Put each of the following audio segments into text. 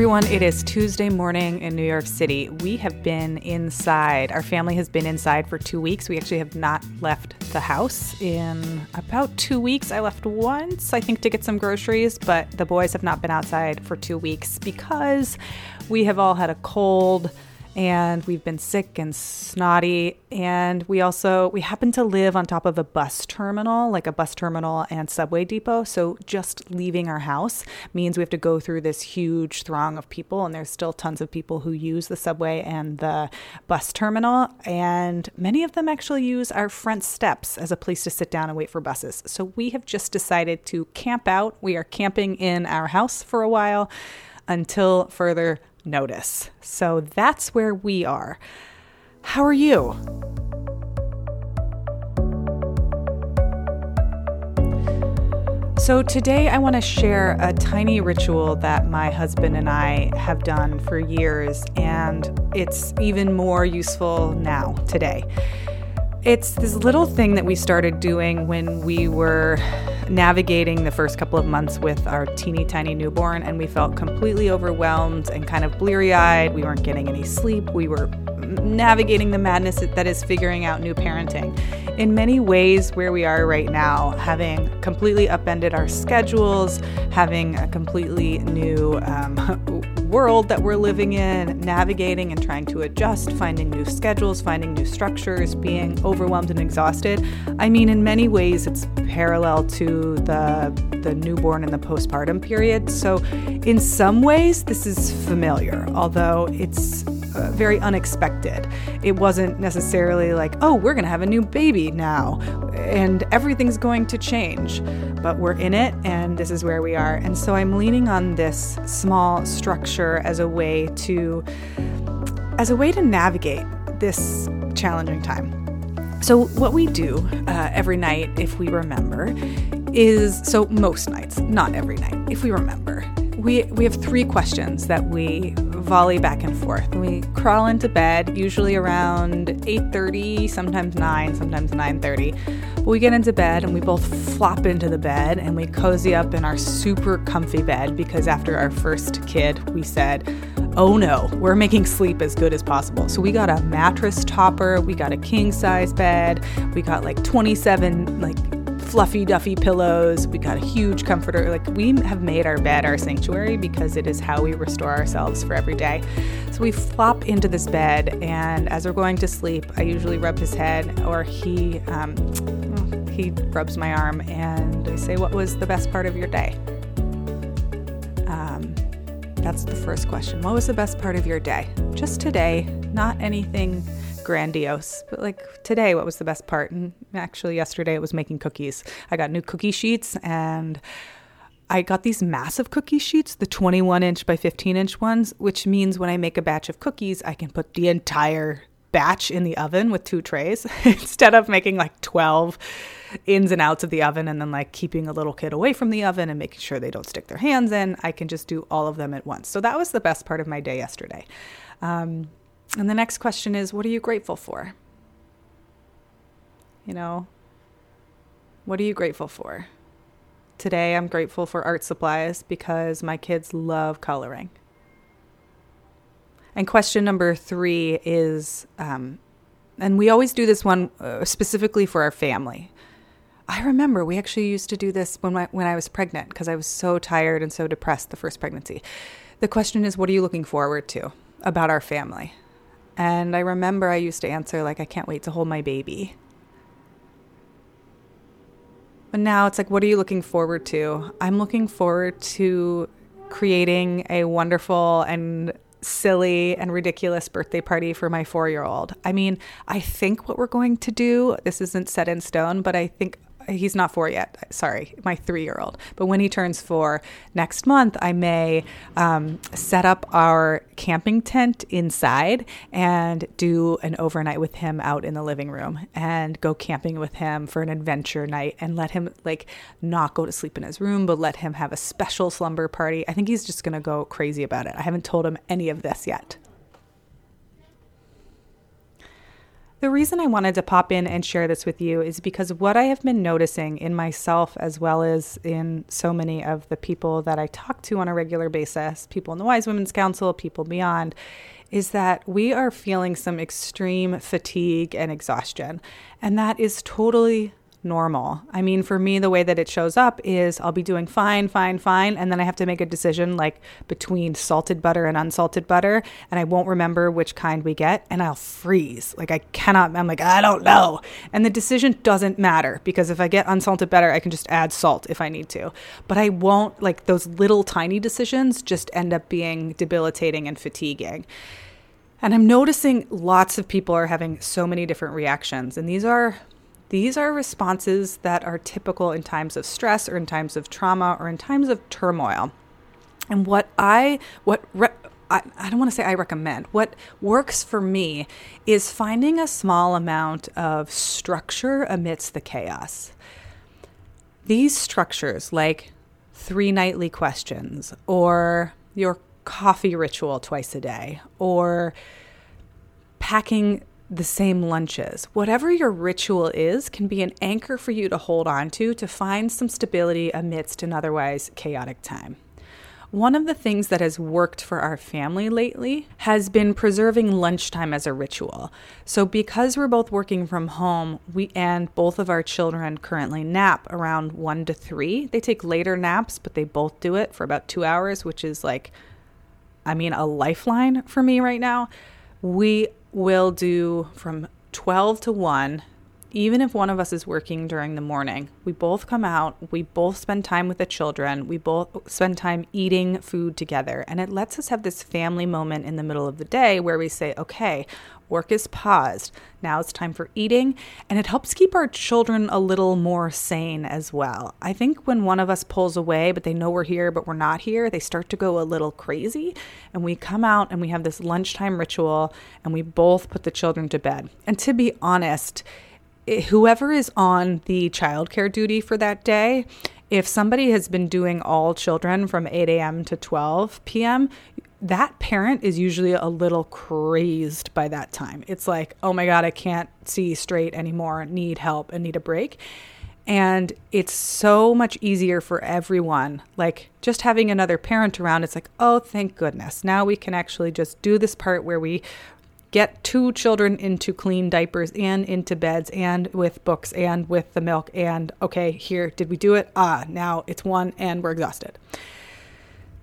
everyone. It is Tuesday morning in New York City. We have been inside. Our family has been inside for two weeks. We actually have not left the house in about two weeks. I left once, I think, to get some groceries, but the boys have not been outside for two weeks because we have all had a cold and we've been sick and snotty and we also we happen to live on top of a bus terminal like a bus terminal and subway depot. So just leaving our house means we have to go through this huge throng of people and there's still tons of people who use the subway and the bus terminal. And many of them actually use our front steps as a place to sit down and wait for buses. So we have just decided to camp out. We are camping in our house for a while until further notice. So that's where we are. How are you? So, today I want to share a tiny ritual that my husband and I have done for years, and it's even more useful now, today. It's this little thing that we started doing when we were navigating the first couple of months with our teeny tiny newborn, and we felt completely overwhelmed and kind of bleary eyed. We weren't getting any sleep. We were navigating the madness that is figuring out new parenting. In many ways, where we are right now, having completely upended our schedules, having a completely new um, world that we're living in, navigating and trying to adjust, finding new schedules, finding new structures, being overwhelmed and exhausted. I mean, in many ways, it's parallel to the the newborn and the postpartum period. So, in some ways, this is familiar, although it's very unexpected. It wasn't necessarily like, oh, we're going to have a new baby now and everything's going to change. But we're in it and this is where we are. And so I'm leaning on this small structure as a way to as a way to navigate this challenging time. So, what we do uh, every night, if we remember, is so most nights, not every night, if we remember, we we have three questions that we volley back and forth. We crawl into bed usually around 8:30, sometimes 9, sometimes 9:30. But we get into bed and we both flop into the bed and we cozy up in our super comfy bed because after our first kid, we said, "Oh no, we're making sleep as good as possible." So we got a mattress topper, we got a king size bed, we got like 27 like fluffy duffy pillows. We got a huge comforter. Like we have made our bed our sanctuary because it is how we restore ourselves for every day. So we flop into this bed, and as we're going to sleep, I usually rub his head, or he um, he rubs my arm, and I say, "What was the best part of your day?" Um, that's the first question. What was the best part of your day? Just today, not anything grandiose. But like today, what was the best part? And actually, yesterday it was making cookies. I got new cookie sheets and I got these massive cookie sheets, the 21 inch by 15 inch ones, which means when I make a batch of cookies, I can put the entire batch in the oven with two trays instead of making like 12 ins and outs of the oven and then like keeping a little kid away from the oven and making sure they don't stick their hands in. I can just do all of them at once. So that was the best part of my day yesterday. Um, and the next question is what are you grateful for? You know, what are you grateful for? Today, I'm grateful for art supplies because my kids love coloring. And question number three is, um, and we always do this one uh, specifically for our family. I remember we actually used to do this when, when I was pregnant because I was so tired and so depressed the first pregnancy. The question is, what are you looking forward to about our family? And I remember I used to answer, like, I can't wait to hold my baby. But now it's like, what are you looking forward to? I'm looking forward to creating a wonderful and silly and ridiculous birthday party for my four year old. I mean, I think what we're going to do, this isn't set in stone, but I think he's not four yet. Sorry, my three year old. But when he turns four next month, I may um, set up our camping tent inside and do an overnight with him out in the living room and go camping with him for an adventure night and let him like not go to sleep in his room, but let him have a special slumber party. I think he's just going to go crazy about it. I haven't told him any of this yet. The reason I wanted to pop in and share this with you is because what I have been noticing in myself as well as in so many of the people that I talk to on a regular basis, people in the Wise Women's Council, people beyond, is that we are feeling some extreme fatigue and exhaustion. And that is totally normal. I mean, for me, the way that it shows up is I'll be doing fine, fine, fine. And then I have to make a decision like between salted butter and unsalted butter. And I won't remember which kind we get. And I'll freeze. Like, I cannot, I'm like, I don't know. And the decision doesn't matter because if I get unsalted butter, I can just add salt if I need to. But I won't, like, those little tiny decisions just end up being debilitating and fatiguing. And I'm noticing lots of people are having so many different reactions. And these are these are responses that are typical in times of stress or in times of trauma or in times of turmoil. And what I, what, re- I, I don't want to say I recommend, what works for me is finding a small amount of structure amidst the chaos. These structures, like three nightly questions, or your coffee ritual twice a day, or packing the same lunches. Whatever your ritual is can be an anchor for you to hold on to to find some stability amidst an otherwise chaotic time. One of the things that has worked for our family lately has been preserving lunchtime as a ritual. So because we're both working from home, we and both of our children currently nap around 1 to 3. They take later naps, but they both do it for about 2 hours, which is like I mean a lifeline for me right now. We will do from 12 to 1 even if one of us is working during the morning, we both come out, we both spend time with the children, we both spend time eating food together. And it lets us have this family moment in the middle of the day where we say, okay, work is paused. Now it's time for eating. And it helps keep our children a little more sane as well. I think when one of us pulls away, but they know we're here, but we're not here, they start to go a little crazy. And we come out and we have this lunchtime ritual and we both put the children to bed. And to be honest, whoever is on the childcare duty for that day, if somebody has been doing all children from 8 a.m. to 12 p.m., that parent is usually a little crazed by that time. It's like, oh my God, I can't see straight anymore, need help, and need a break. And it's so much easier for everyone. Like just having another parent around, it's like, oh, thank goodness. Now we can actually just do this part where we get two children into clean diapers and into beds and with books and with the milk and okay here did we do it ah now it's one and we're exhausted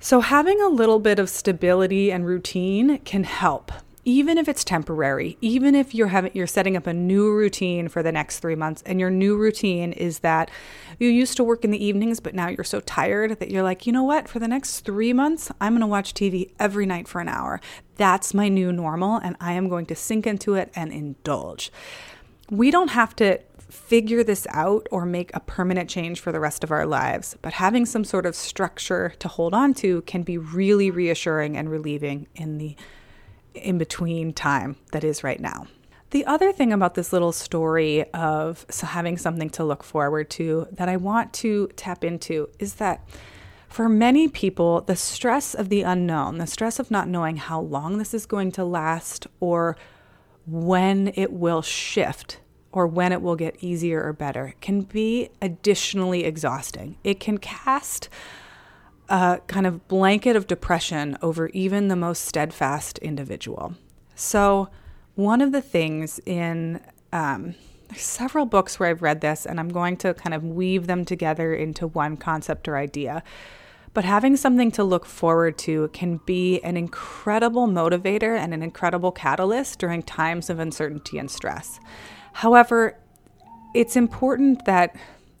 so having a little bit of stability and routine can help even if it's temporary, even if you're having you're setting up a new routine for the next 3 months and your new routine is that you used to work in the evenings but now you're so tired that you're like, "You know what? For the next 3 months, I'm going to watch TV every night for an hour. That's my new normal and I am going to sink into it and indulge." We don't have to figure this out or make a permanent change for the rest of our lives, but having some sort of structure to hold on to can be really reassuring and relieving in the in between time that is right now. The other thing about this little story of having something to look forward to that I want to tap into is that for many people, the stress of the unknown, the stress of not knowing how long this is going to last or when it will shift or when it will get easier or better, can be additionally exhausting. It can cast a kind of blanket of depression over even the most steadfast individual. So, one of the things in um, several books where I've read this, and I'm going to kind of weave them together into one concept or idea. But having something to look forward to can be an incredible motivator and an incredible catalyst during times of uncertainty and stress. However, it's important that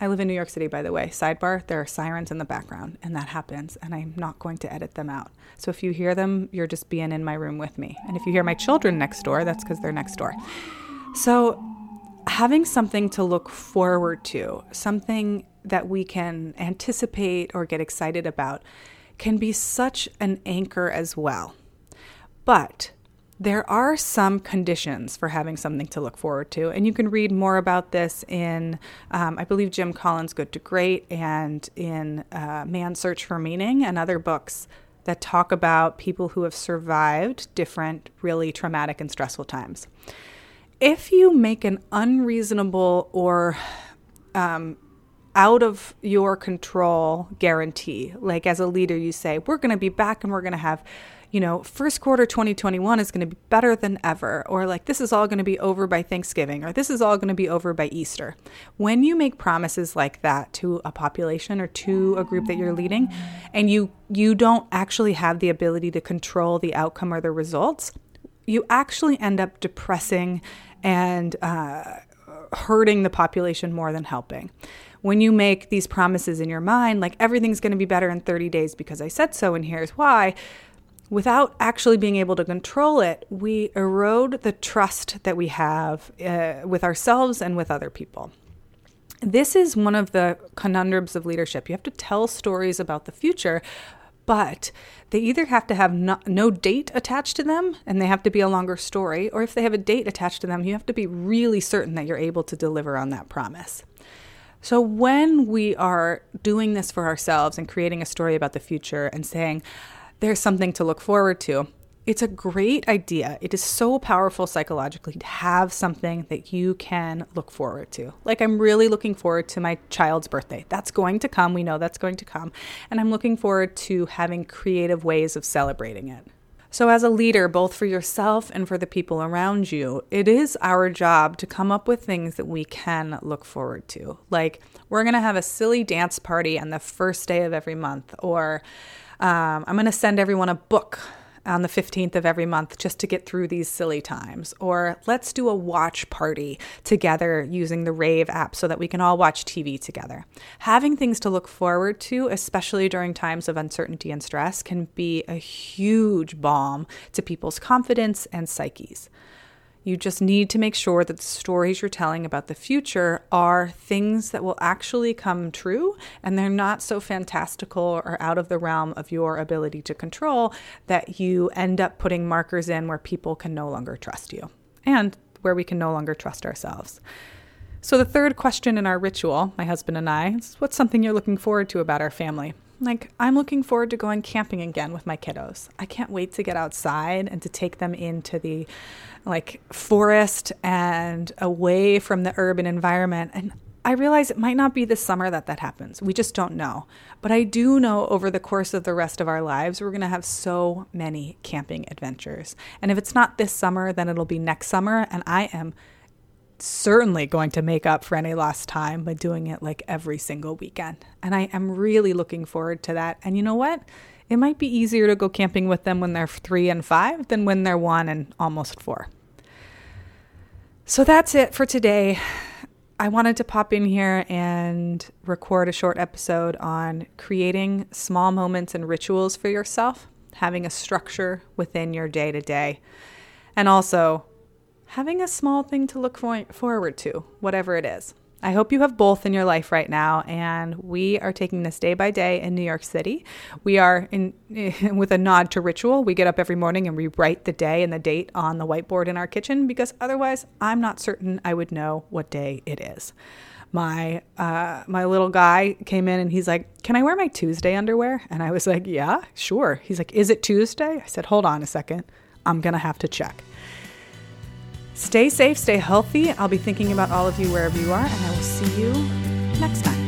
I live in New York City, by the way. Sidebar, there are sirens in the background, and that happens, and I'm not going to edit them out. So if you hear them, you're just being in my room with me. And if you hear my children next door, that's because they're next door. So having something to look forward to, something that we can anticipate or get excited about, can be such an anchor as well. But there are some conditions for having something to look forward to, and you can read more about this in, um, I believe, Jim Collins' Good to Great and in uh, Man's Search for Meaning and other books that talk about people who have survived different, really traumatic and stressful times. if you make an unreasonable or um, out of your control guarantee, like as a leader, you say, we're going to be back and we're going to have, you know, first quarter 2021 is going to be better than ever, or like this is all going to be over by Thanksgiving, or this is all going to be over by Easter. When you make promises like that to a population or to a group that you're leading, and you you don't actually have the ability to control the outcome or the results, you actually end up depressing and uh, hurting the population more than helping. When you make these promises in your mind, like everything's going to be better in 30 days because I said so, and here's why, without actually being able to control it, we erode the trust that we have uh, with ourselves and with other people. This is one of the conundrums of leadership. You have to tell stories about the future, but they either have to have no, no, date attached to them and they have to be a longer story, or if they have a date attached to them, you have to be really certain that you're able to deliver on that promise. So, when we are doing this for ourselves and creating a story about the future and saying, there's something to look forward to, it's a great idea. It is so powerful psychologically to have something that you can look forward to. Like, I'm really looking forward to my child's birthday. That's going to come. We know that's going to come. And I'm looking forward to having creative ways of celebrating it. So, as a leader, both for yourself and for the people around you, it is our job to come up with things that we can look forward to. Like, we're going to have a silly dance party on the first day of every month, or um, I'm going to send everyone a book on the 15th of every month just to get through these silly times. Or let's do a watch party together using the Rave app so that we can all watch TV together. Having things to look forward to, especially during times of uncertainty and stress, can be a huge balm to people's confidence and psyches. You just need to make sure that the stories you're telling about the future are things that will actually come true and they're not so fantastical or out of the realm of your ability to control that you end up putting markers in where people can no longer trust you and where we can no longer trust ourselves. So, the third question in our ritual, my husband and I, is what's something you're looking forward to about our family? Like, I'm looking forward to going camping again with my kiddos. I can't wait to get outside and to take them into the like forest and away from the urban environment. And I realize it might not be this summer that that happens. We just don't know. But I do know over the course of the rest of our lives, we're going to have so many camping adventures. And if it's not this summer, then it'll be next summer. And I am certainly going to make up for any lost time by doing it like every single weekend. And I am really looking forward to that. And you know what? It might be easier to go camping with them when they're three and five than when they're one and almost four. So that's it for today. I wanted to pop in here and record a short episode on creating small moments and rituals for yourself, having a structure within your day to day, and also having a small thing to look for- forward to, whatever it is. I hope you have both in your life right now, and we are taking this day by day in New York City. We are in with a nod to ritual. We get up every morning and we write the day and the date on the whiteboard in our kitchen because otherwise, I'm not certain I would know what day it is. My uh, my little guy came in and he's like, "Can I wear my Tuesday underwear?" And I was like, "Yeah, sure." He's like, "Is it Tuesday?" I said, "Hold on a second. I'm gonna have to check." Stay safe, stay healthy. I'll be thinking about all of you wherever you are, and I will see you next time.